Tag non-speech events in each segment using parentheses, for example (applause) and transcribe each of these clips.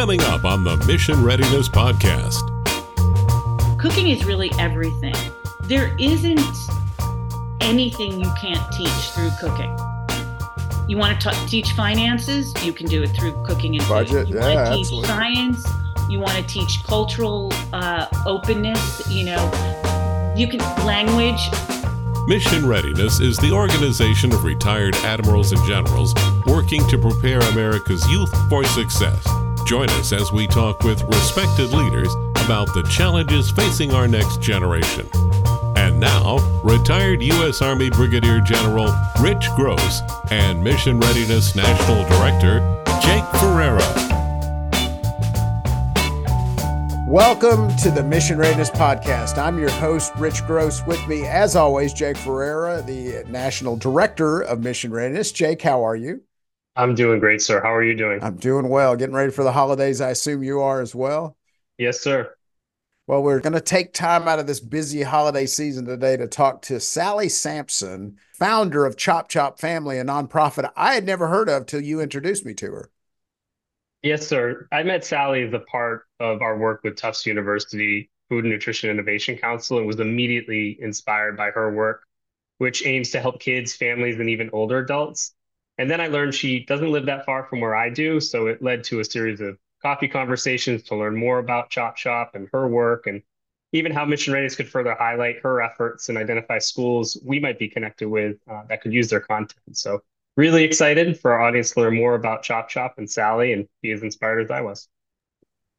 Coming up on the Mission Readiness Podcast. Cooking is really everything. There isn't anything you can't teach through cooking. You want to t- teach finances? You can do it through cooking and budget. Food. You yeah, want to teach absolutely. science? You want to teach cultural uh, openness? You know, you can language. Mission Readiness is the organization of retired admirals and generals working to prepare America's youth for success. Join us as we talk with respected leaders about the challenges facing our next generation. And now, retired U.S. Army Brigadier General Rich Gross and Mission Readiness National Director Jake Ferreira. Welcome to the Mission Readiness Podcast. I'm your host, Rich Gross. With me, as always, Jake Ferreira, the National Director of Mission Readiness. Jake, how are you? I'm doing great, sir. How are you doing? I'm doing well. Getting ready for the holidays. I assume you are as well. Yes, sir. Well, we're going to take time out of this busy holiday season today to talk to Sally Sampson, founder of Chop Chop Family, a nonprofit I had never heard of till you introduced me to her. Yes, sir. I met Sally as a part of our work with Tufts University Food and Nutrition Innovation Council and was immediately inspired by her work, which aims to help kids, families, and even older adults. And then I learned she doesn't live that far from where I do. So it led to a series of coffee conversations to learn more about Chop Shop and her work and even how Mission Readiness could further highlight her efforts and identify schools we might be connected with uh, that could use their content. So really excited for our audience to learn more about Chop Chop and Sally and be as inspired as I was.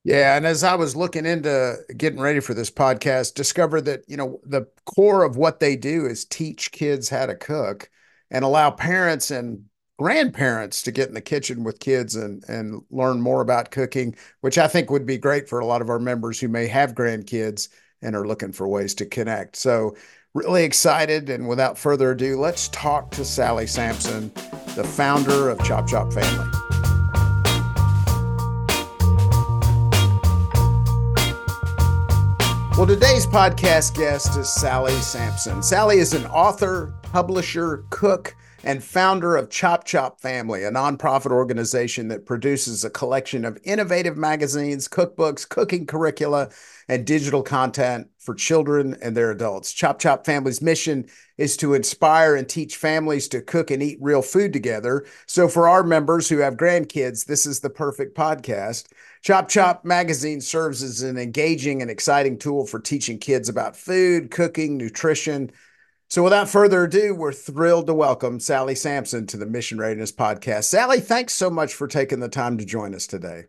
Yeah, and as I was looking into getting ready for this podcast, discovered that, you know, the core of what they do is teach kids how to cook and allow parents and grandparents to get in the kitchen with kids and and learn more about cooking, which I think would be great for a lot of our members who may have grandkids and are looking for ways to connect. So, really excited and without further ado, let's talk to Sally Sampson, the founder of Chop Chop Family. Well, today's podcast guest is Sally Sampson. Sally is an author, publisher, cook, and founder of Chop Chop Family, a nonprofit organization that produces a collection of innovative magazines, cookbooks, cooking curricula, and digital content for children and their adults. Chop Chop Family's mission is to inspire and teach families to cook and eat real food together. So, for our members who have grandkids, this is the perfect podcast. Chop Chop magazine serves as an engaging and exciting tool for teaching kids about food, cooking, nutrition. So, without further ado, we're thrilled to welcome Sally Sampson to the Mission Readiness Podcast. Sally, thanks so much for taking the time to join us today.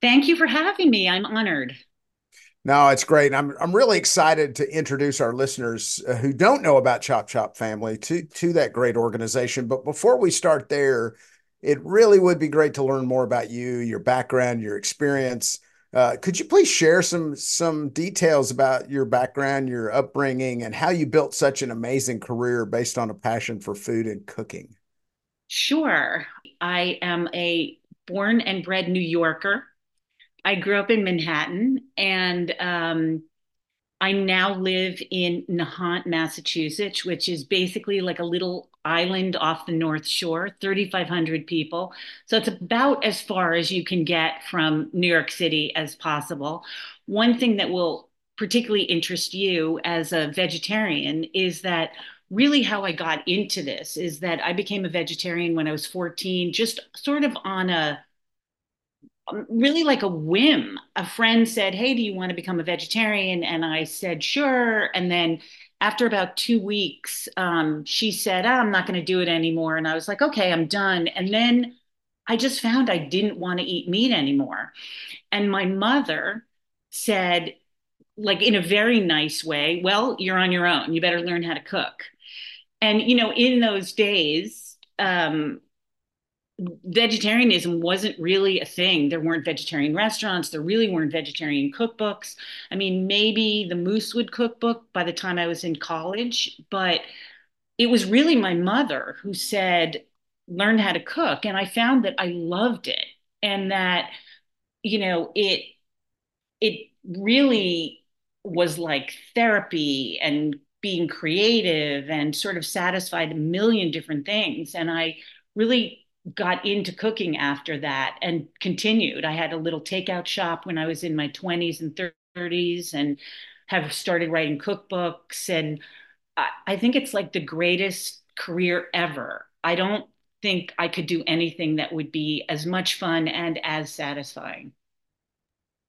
Thank you for having me. I'm honored. No, it's great. I'm I'm really excited to introduce our listeners uh, who don't know about Chop Chop Family to to that great organization. But before we start there, it really would be great to learn more about you, your background, your experience. Uh, could you please share some some details about your background, your upbringing, and how you built such an amazing career based on a passion for food and cooking? Sure. I am a born and bred New Yorker. I grew up in Manhattan and um, I now live in Nahant, Massachusetts, which is basically like a little island off the North Shore, 3,500 people. So it's about as far as you can get from New York City as possible. One thing that will particularly interest you as a vegetarian is that really how I got into this is that I became a vegetarian when I was 14, just sort of on a um, really like a whim. A friend said, Hey, do you want to become a vegetarian? And I said, Sure. And then after about two weeks, um, she said, oh, I'm not going to do it anymore. And I was like, Okay, I'm done. And then I just found I didn't want to eat meat anymore. And my mother said, like in a very nice way, well, you're on your own. You better learn how to cook. And, you know, in those days, um, vegetarianism wasn't really a thing. There weren't vegetarian restaurants. There really weren't vegetarian cookbooks. I mean, maybe the Moosewood cookbook by the time I was in college, but it was really my mother who said, learn how to cook. And I found that I loved it and that, you know, it, it really was like therapy and being creative and sort of satisfied a million different things. And I really got into cooking after that and continued. I had a little takeout shop when I was in my 20s and 30s and have started writing cookbooks. And I, I think it's like the greatest career ever. I don't think I could do anything that would be as much fun and as satisfying.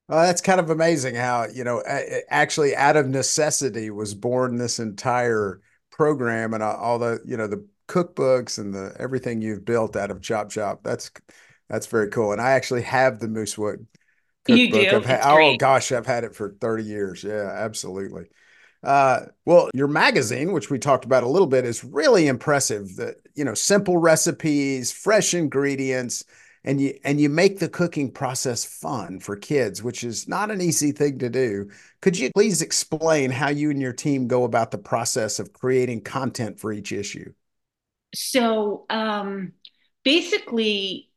Well, that's kind of amazing how, you know, actually out of necessity was born this entire program and uh, all the, you know, the cookbooks and the everything you've built out of Chop Chop. That's that's very cool. And I actually have the Moosewood cookbook. You do? Had, oh gosh, I've had it for 30 years. Yeah, absolutely. Uh, well, your magazine, which we talked about a little bit, is really impressive. That you know, simple recipes, fresh ingredients, and you and you make the cooking process fun for kids, which is not an easy thing to do. Could you please explain how you and your team go about the process of creating content for each issue? So, um, basically,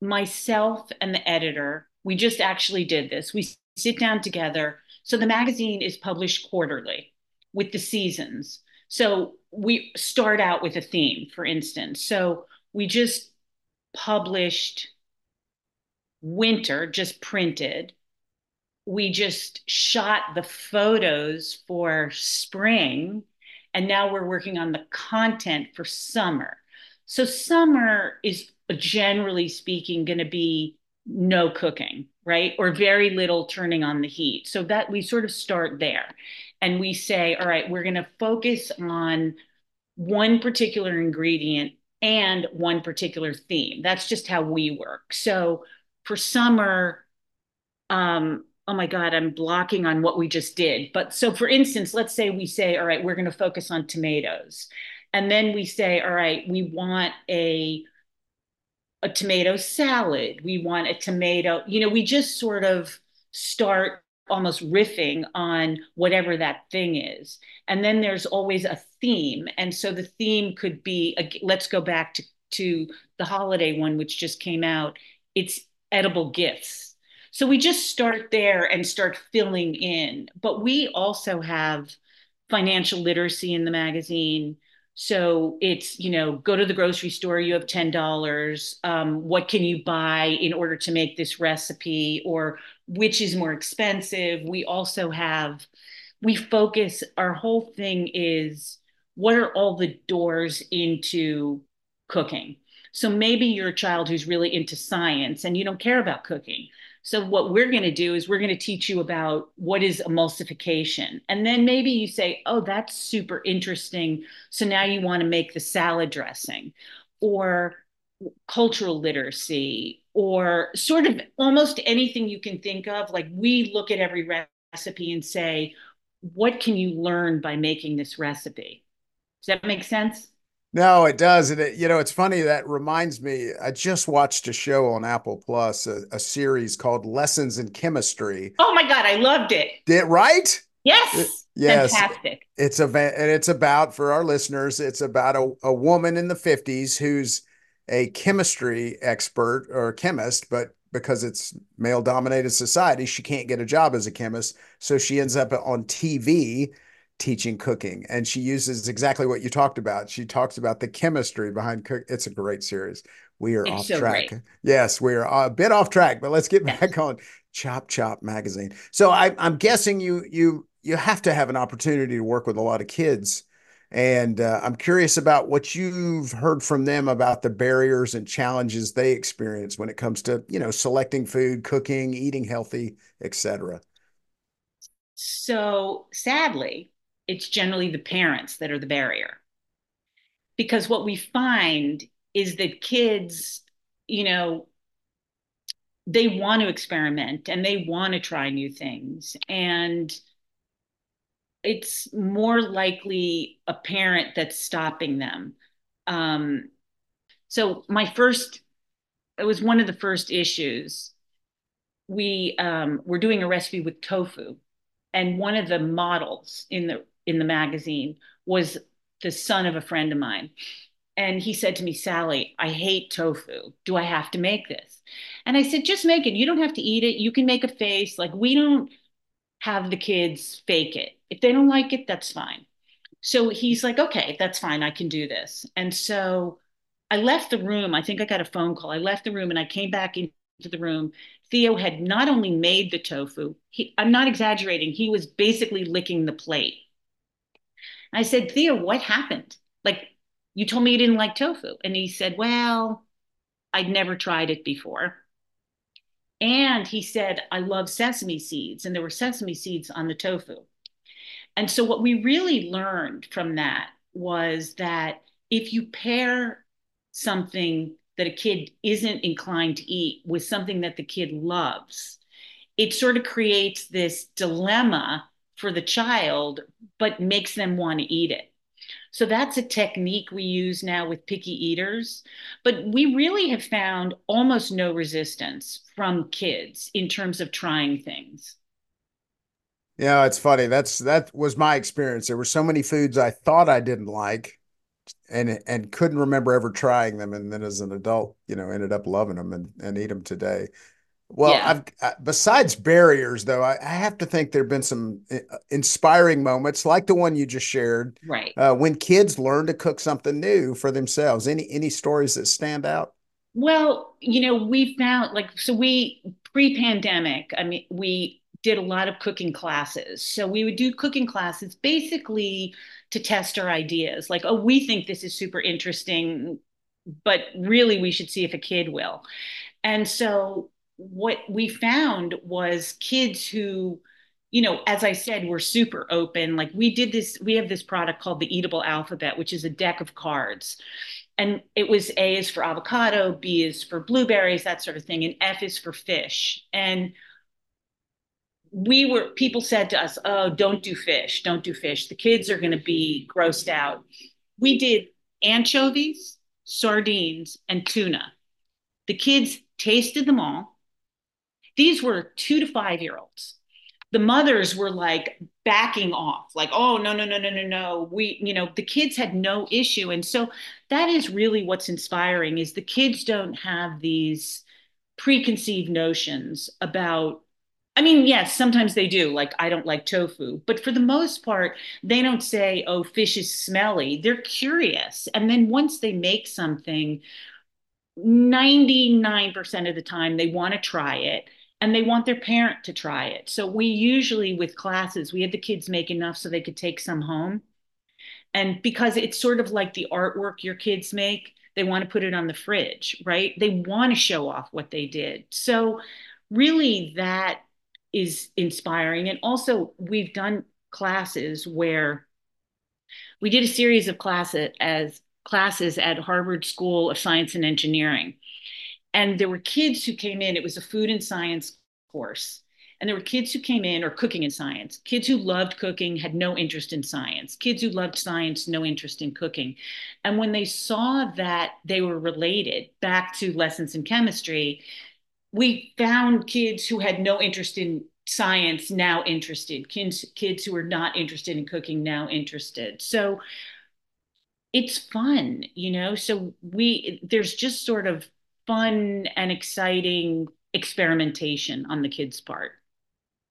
myself and the editor, we just actually did this. We sit down together so the magazine is published quarterly with the seasons. So we start out with a theme, for instance. So we just published winter, just printed. We just shot the photos for spring. And now we're working on the content for summer. So summer is generally speaking going to be no cooking, right? Or very little turning on the heat. So that we sort of start there and we say, all right, we're going to focus on one particular ingredient and one particular theme. That's just how we work. So for summer, um, oh my God, I'm blocking on what we just did. But so for instance, let's say we say, all right, we're going to focus on tomatoes. And then we say, all right, we want a a tomato salad. We want a tomato, you know, we just sort of start almost riffing on whatever that thing is. And then there's always a theme. And so the theme could be let's go back to, to the holiday one, which just came out. It's edible gifts. So we just start there and start filling in. But we also have financial literacy in the magazine. So it's, you know, go to the grocery store, you have $10. Um, what can you buy in order to make this recipe? Or which is more expensive? We also have, we focus, our whole thing is what are all the doors into cooking? So maybe you're a child who's really into science and you don't care about cooking. So what we're going to do is we're going to teach you about what is emulsification. And then maybe you say, "Oh, that's super interesting." So now you want to make the salad dressing or cultural literacy or sort of almost anything you can think of. Like we look at every recipe and say, "What can you learn by making this recipe?" Does that make sense? No, it does. And it, you know, it's funny that reminds me. I just watched a show on Apple Plus, a, a series called Lessons in Chemistry. Oh my God, I loved it. Did right? Yes. It, yes. Fantastic. It's a and it's about for our listeners, it's about a, a woman in the 50s who's a chemistry expert or chemist, but because it's male dominated society, she can't get a job as a chemist. So she ends up on TV teaching cooking and she uses exactly what you talked about. She talks about the chemistry behind cook it's a great series. We are it's off so track. great. yes we are a bit off track but let's get back on chop chop magazine. So I, i'm guessing you you you have to have an opportunity to work with a lot of kids and uh, i'm curious about what you've heard from them about the barriers and challenges they experience when it comes to you know selecting food cooking eating healthy etc so sadly it's generally the parents that are the barrier. Because what we find is that kids, you know, they want to experiment and they want to try new things. And it's more likely a parent that's stopping them. Um, so, my first, it was one of the first issues. We um, were doing a recipe with tofu, and one of the models in the in the magazine was the son of a friend of mine. And he said to me, Sally, I hate tofu. Do I have to make this? And I said, just make it. You don't have to eat it. You can make a face. Like, we don't have the kids fake it. If they don't like it, that's fine. So he's like, okay, that's fine. I can do this. And so I left the room. I think I got a phone call. I left the room and I came back into the room. Theo had not only made the tofu, he, I'm not exaggerating, he was basically licking the plate. I said, Theo, what happened? Like, you told me you didn't like tofu. And he said, Well, I'd never tried it before. And he said, I love sesame seeds. And there were sesame seeds on the tofu. And so, what we really learned from that was that if you pair something that a kid isn't inclined to eat with something that the kid loves, it sort of creates this dilemma for the child, but makes them want to eat it. So that's a technique we use now with picky eaters. But we really have found almost no resistance from kids in terms of trying things. Yeah, it's funny. That's that was my experience. There were so many foods I thought I didn't like and and couldn't remember ever trying them and then as an adult, you know, ended up loving them and and eat them today. Well, yeah. I've uh, besides barriers, though, I, I, have to think there've been some uh, inspiring moments, like the one you just shared, right? Uh, when kids learn to cook something new for themselves. Any any stories that stand out? Well, you know, we found like so we pre-pandemic. I mean, we did a lot of cooking classes. So we would do cooking classes basically to test our ideas. Like, oh, we think this is super interesting, but really we should see if a kid will. And so what we found was kids who you know as i said were super open. Like we did this we have this product called the eatable alphabet which is a deck of cards. And it was a is for avocado b is for blueberries that sort of thing and f is for fish. And we were people said to us oh don't do fish don't do fish. The kids are going to be grossed out. We did anchovies sardines and tuna. The kids tasted them all these were two to five year olds. The mothers were like backing off, like, oh, no, no, no, no, no, no. We, you know, the kids had no issue. And so that is really what's inspiring is the kids don't have these preconceived notions about I mean, yes, sometimes they do. Like, I don't like tofu. But for the most part, they don't say, oh, fish is smelly. They're curious. And then once they make something, 99% of the time, they want to try it and they want their parent to try it. So we usually with classes, we had the kids make enough so they could take some home. And because it's sort of like the artwork your kids make, they want to put it on the fridge, right? They want to show off what they did. So really that is inspiring. And also we've done classes where we did a series of classes as classes at Harvard School of Science and Engineering and there were kids who came in, it was a food and science course. And there were kids who came in, or cooking and science, kids who loved cooking, had no interest in science, kids who loved science, no interest in cooking. And when they saw that they were related back to lessons in chemistry, we found kids who had no interest in science now interested, kids, kids who were not interested in cooking now interested. So it's fun, you know? So we, there's just sort of fun and exciting experimentation on the kids' part.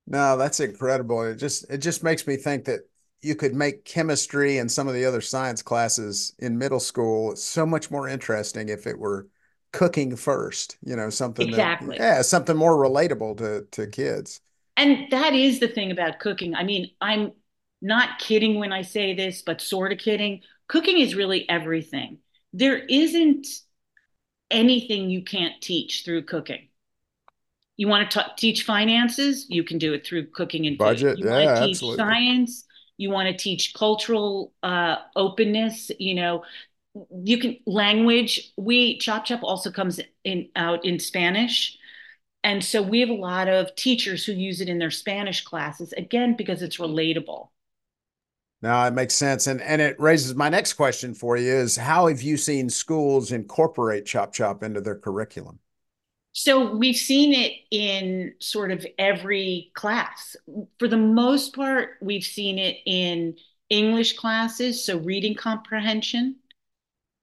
No, that's incredible. It just it just makes me think that you could make chemistry and some of the other science classes in middle school so much more interesting if it were cooking first, you know, something exactly. That, yeah, something more relatable to to kids. And that is the thing about cooking. I mean, I'm not kidding when I say this, but sort of kidding. Cooking is really everything. There isn't anything you can't teach through cooking. You want to teach finances, you can do it through cooking and budget. You yeah, want to teach absolutely. science, you want to teach cultural uh, openness. You know, you can language. We Chop Chop also comes in out in Spanish. And so we have a lot of teachers who use it in their Spanish classes, again, because it's relatable. No, it makes sense. And and it raises my next question for you is how have you seen schools incorporate Chop Chop into their curriculum? So we've seen it in sort of every class. For the most part, we've seen it in English classes, so reading comprehension.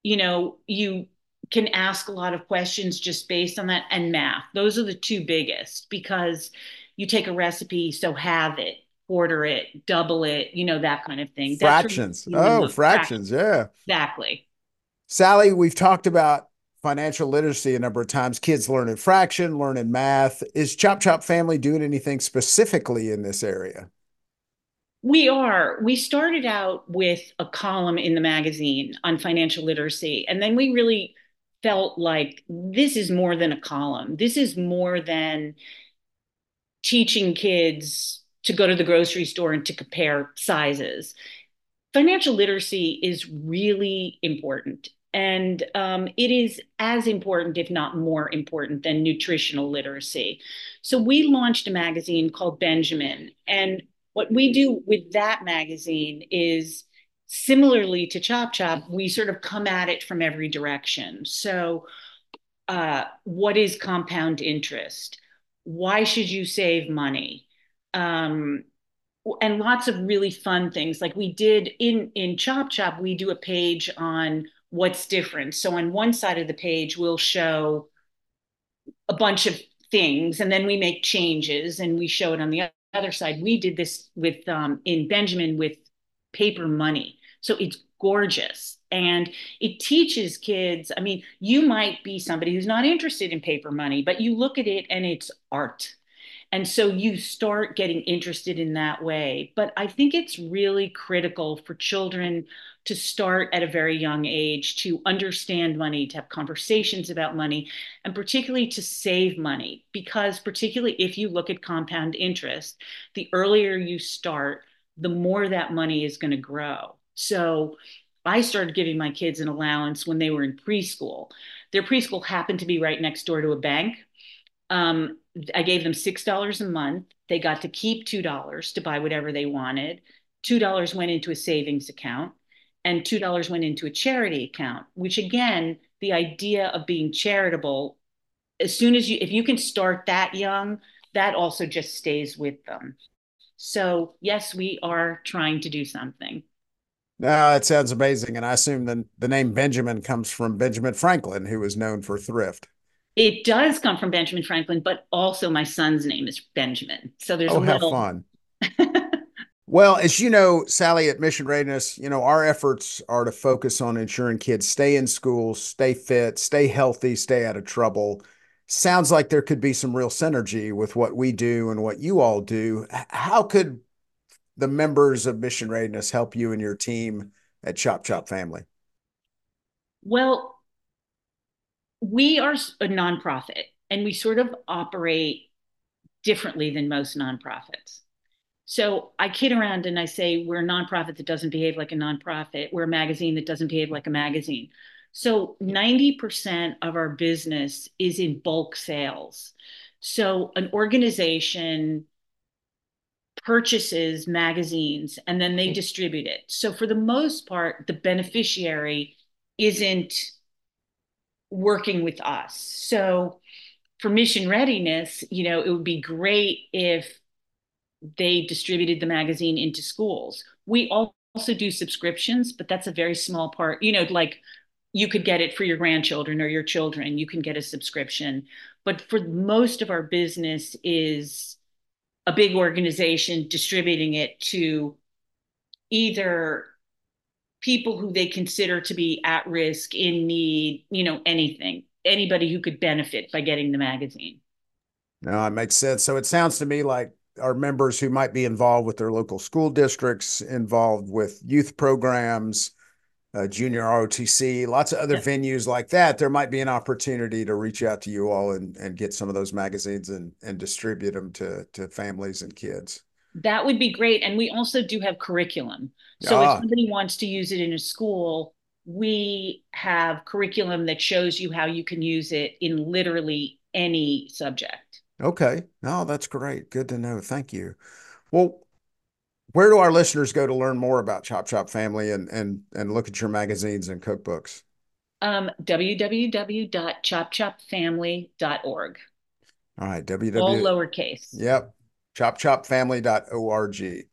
You know, you can ask a lot of questions just based on that and math. Those are the two biggest because you take a recipe, so have it quarter it, double it, you know, that kind of thing. Fractions. Oh, fractions. Yeah. Exactly. Sally, we've talked about financial literacy a number of times, kids learning fraction, learning math. Is Chop Chop Family doing anything specifically in this area? We are. We started out with a column in the magazine on financial literacy, and then we really felt like this is more than a column. This is more than teaching kids to go to the grocery store and to compare sizes. Financial literacy is really important. And um, it is as important, if not more important, than nutritional literacy. So we launched a magazine called Benjamin. And what we do with that magazine is similarly to Chop Chop, we sort of come at it from every direction. So, uh, what is compound interest? Why should you save money? Um, and lots of really fun things. Like we did in in Chop Chop, we do a page on what's different. So on one side of the page, we'll show a bunch of things, and then we make changes, and we show it on the other side. We did this with um, in Benjamin with paper money, so it's gorgeous and it teaches kids. I mean, you might be somebody who's not interested in paper money, but you look at it and it's art and so you start getting interested in that way. But I think it's really critical for children to start at a very young age to understand money, to have conversations about money, and particularly to save money. Because, particularly if you look at compound interest, the earlier you start, the more that money is going to grow. So, I started giving my kids an allowance when they were in preschool. Their preschool happened to be right next door to a bank. Um, I gave them $6 a month. They got to keep $2 to buy whatever they wanted. $2 went into a savings account and $2 went into a charity account, which again, the idea of being charitable, as soon as you, if you can start that young, that also just stays with them. So, yes, we are trying to do something. No, that sounds amazing. And I assume the, the name Benjamin comes from Benjamin Franklin, who was known for thrift. It does come from Benjamin Franklin, but also my son's name is Benjamin. So there's oh, a little fun. (laughs) well, as you know, Sally at Mission Readiness, you know, our efforts are to focus on ensuring kids stay in school, stay fit, stay healthy, stay out of trouble. Sounds like there could be some real synergy with what we do and what you all do. How could the members of Mission Readiness help you and your team at Chop Chop Family? Well, we are a nonprofit and we sort of operate differently than most nonprofits. So I kid around and I say we're a nonprofit that doesn't behave like a nonprofit. We're a magazine that doesn't behave like a magazine. So 90% of our business is in bulk sales. So an organization purchases magazines and then they mm. distribute it. So for the most part, the beneficiary isn't working with us. So for mission readiness, you know, it would be great if they distributed the magazine into schools. We also do subscriptions, but that's a very small part. You know, like you could get it for your grandchildren or your children, you can get a subscription. But for most of our business is a big organization distributing it to either people who they consider to be at risk, in need, you know, anything, anybody who could benefit by getting the magazine. No, it makes sense. So it sounds to me like our members who might be involved with their local school districts, involved with youth programs, uh, junior ROTC, lots of other yeah. venues like that, there might be an opportunity to reach out to you all and, and get some of those magazines and, and distribute them to, to families and kids. That would be great. And we also do have curriculum. So ah. if somebody wants to use it in a school, we have curriculum that shows you how you can use it in literally any subject. Okay. No, that's great. Good to know. Thank you. Well, where do our listeners go to learn more about Chop Chop Family and and and look at your magazines and cookbooks? Um, www.chopchopfamily.org. All right, www. All lowercase. Yep chopchopfamily.org.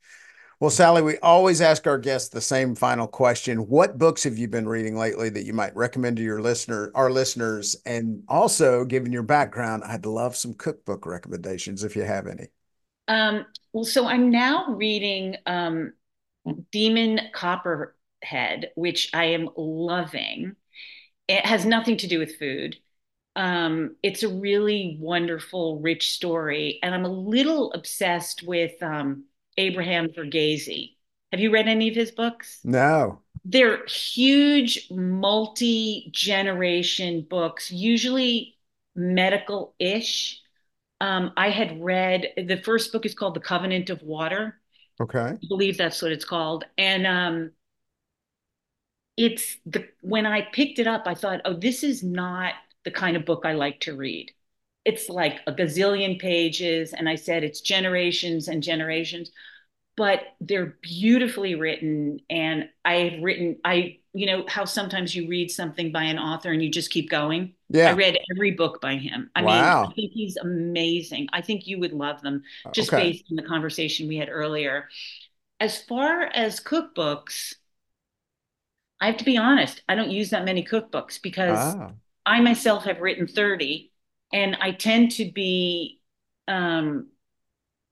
Well, Sally, we always ask our guests the same final question. What books have you been reading lately that you might recommend to your listener, our listeners? And also, given your background, I'd love some cookbook recommendations if you have any. Um, well, so I'm now reading um, Demon Copperhead, which I am loving. it has nothing to do with food. Um, it's a really wonderful, rich story, and I'm a little obsessed with um, Abraham Verghese. Have you read any of his books? No. They're huge, multi generation books, usually medical ish. Um, I had read the first book is called The Covenant of Water. Okay. I believe that's what it's called. And um, it's the when I picked it up, I thought, oh, this is not the kind of book I like to read. It's like a gazillion pages, and I said it's generations and generations but they're beautifully written and i've written i you know how sometimes you read something by an author and you just keep going yeah i read every book by him i wow. mean i think he's amazing i think you would love them just okay. based on the conversation we had earlier as far as cookbooks i have to be honest i don't use that many cookbooks because ah. I myself have written 30 and i tend to be um,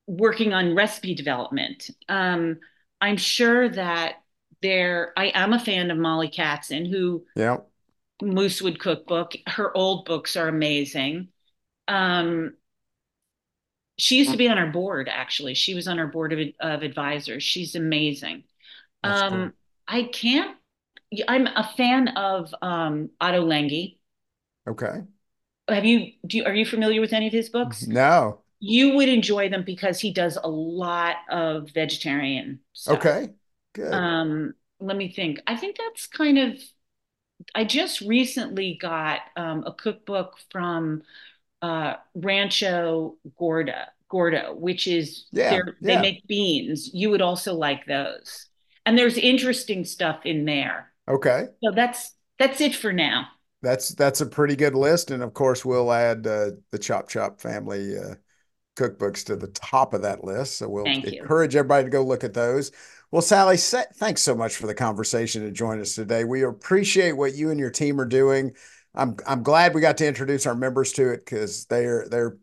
working on recipe development. Um, I'm sure that there, I am a fan of Mollie Katzen, who yeah. Moosewood Cookbook. Her old books are amazing. Um, she used to be on our board, actually. She was on our board of, of advisors. She's amazing. um, cool. I can't, I'm a fan of um, Ottolenghi. Okay. Have you, do you, are you familiar with any of his books? No you would enjoy them because he does a lot of vegetarian stuff. Okay, good. Um, let me think. I think that's kind of. I just recently got um, a cookbook from uh, Rancho Gorda, Gordo, which is yeah, yeah. they make beans. You would also like those, and there's interesting stuff in there. Okay, so that's that's it for now. That's that's a pretty good list, and of course we'll add uh, the Chop Chop family uh, cookbooks to the top of that list. So we'll encourage everybody to go look at those. Well, Sally, thanks so much for the conversation and join us today. We appreciate what you and your team are doing. I'm I'm glad we got to introduce our members to it because they're they're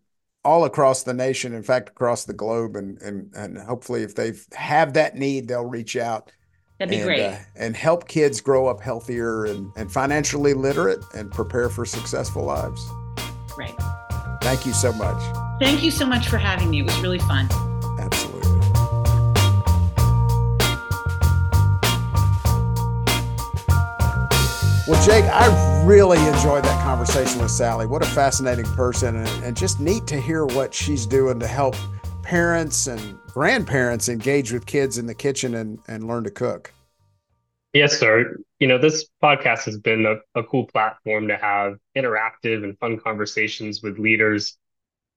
all across the nation, in fact, across the globe, and and and hopefully, if they have that need, they'll reach out. That'd be and, great. Uh, and help kids grow up healthier and, and financially literate and prepare for successful lives. Great. Thank you so much. Thank you so much for having me. It was really fun. Absolutely. Well, Jake, I really enjoyed that conversation with Sally. What a fascinating person, and, and just neat to hear what she's doing to help parents and grandparents engage with kids in the kitchen and, and learn to cook. Yes, sir. You know, this podcast has been a, a cool platform to have interactive and fun conversations with leaders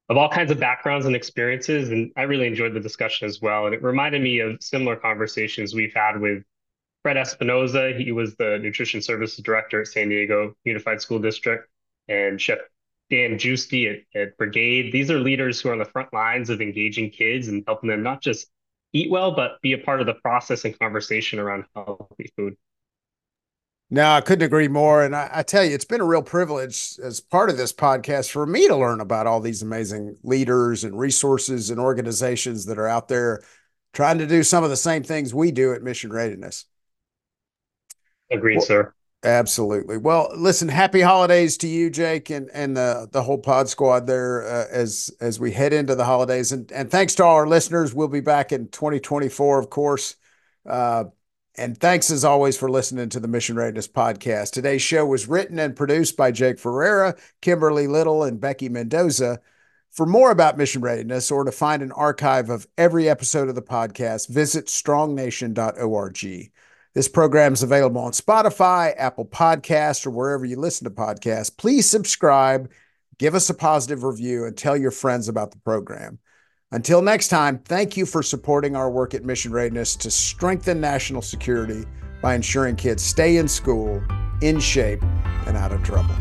of all kinds of backgrounds and experiences. And I really enjoyed the discussion as well. And it reminded me of similar conversations we've had with Fred Espinoza. He was the nutrition services director at San Diego Unified School District, and Chef Dan Giusti at, at Brigade. These are leaders who are on the front lines of engaging kids and helping them not just eat well, but be a part of the process and conversation around healthy food. No, I couldn't agree more. And I, I, tell you, it's been a real privilege as part of this podcast for me to learn about all these amazing leaders and resources and organizations that are out there trying to do some of the same things we do at Mission Readiness. Agreed, well, sir. Absolutely. Well, listen, happy holidays to you, Jake, and and the the whole pod squad there uh, as as we head into the holidays. And and thanks to all our listeners. We'll be back in 2024, of course. Uh, and thanks as always for listening to the Mission Readiness podcast. Today's show was written and produced by Jake Ferreira, Kimberly Little, and Becky Mendoza. For more about Mission Readiness or to find an archive of every episode of the podcast, visit strongnation.org. This program is available on Spotify, Apple Podcasts, or wherever you listen to podcasts. Please subscribe, give us a positive review, and tell your friends about the program. Until next time, thank you for supporting our work at Mission Readiness to strengthen national security by ensuring kids stay in school, in shape, and out of trouble.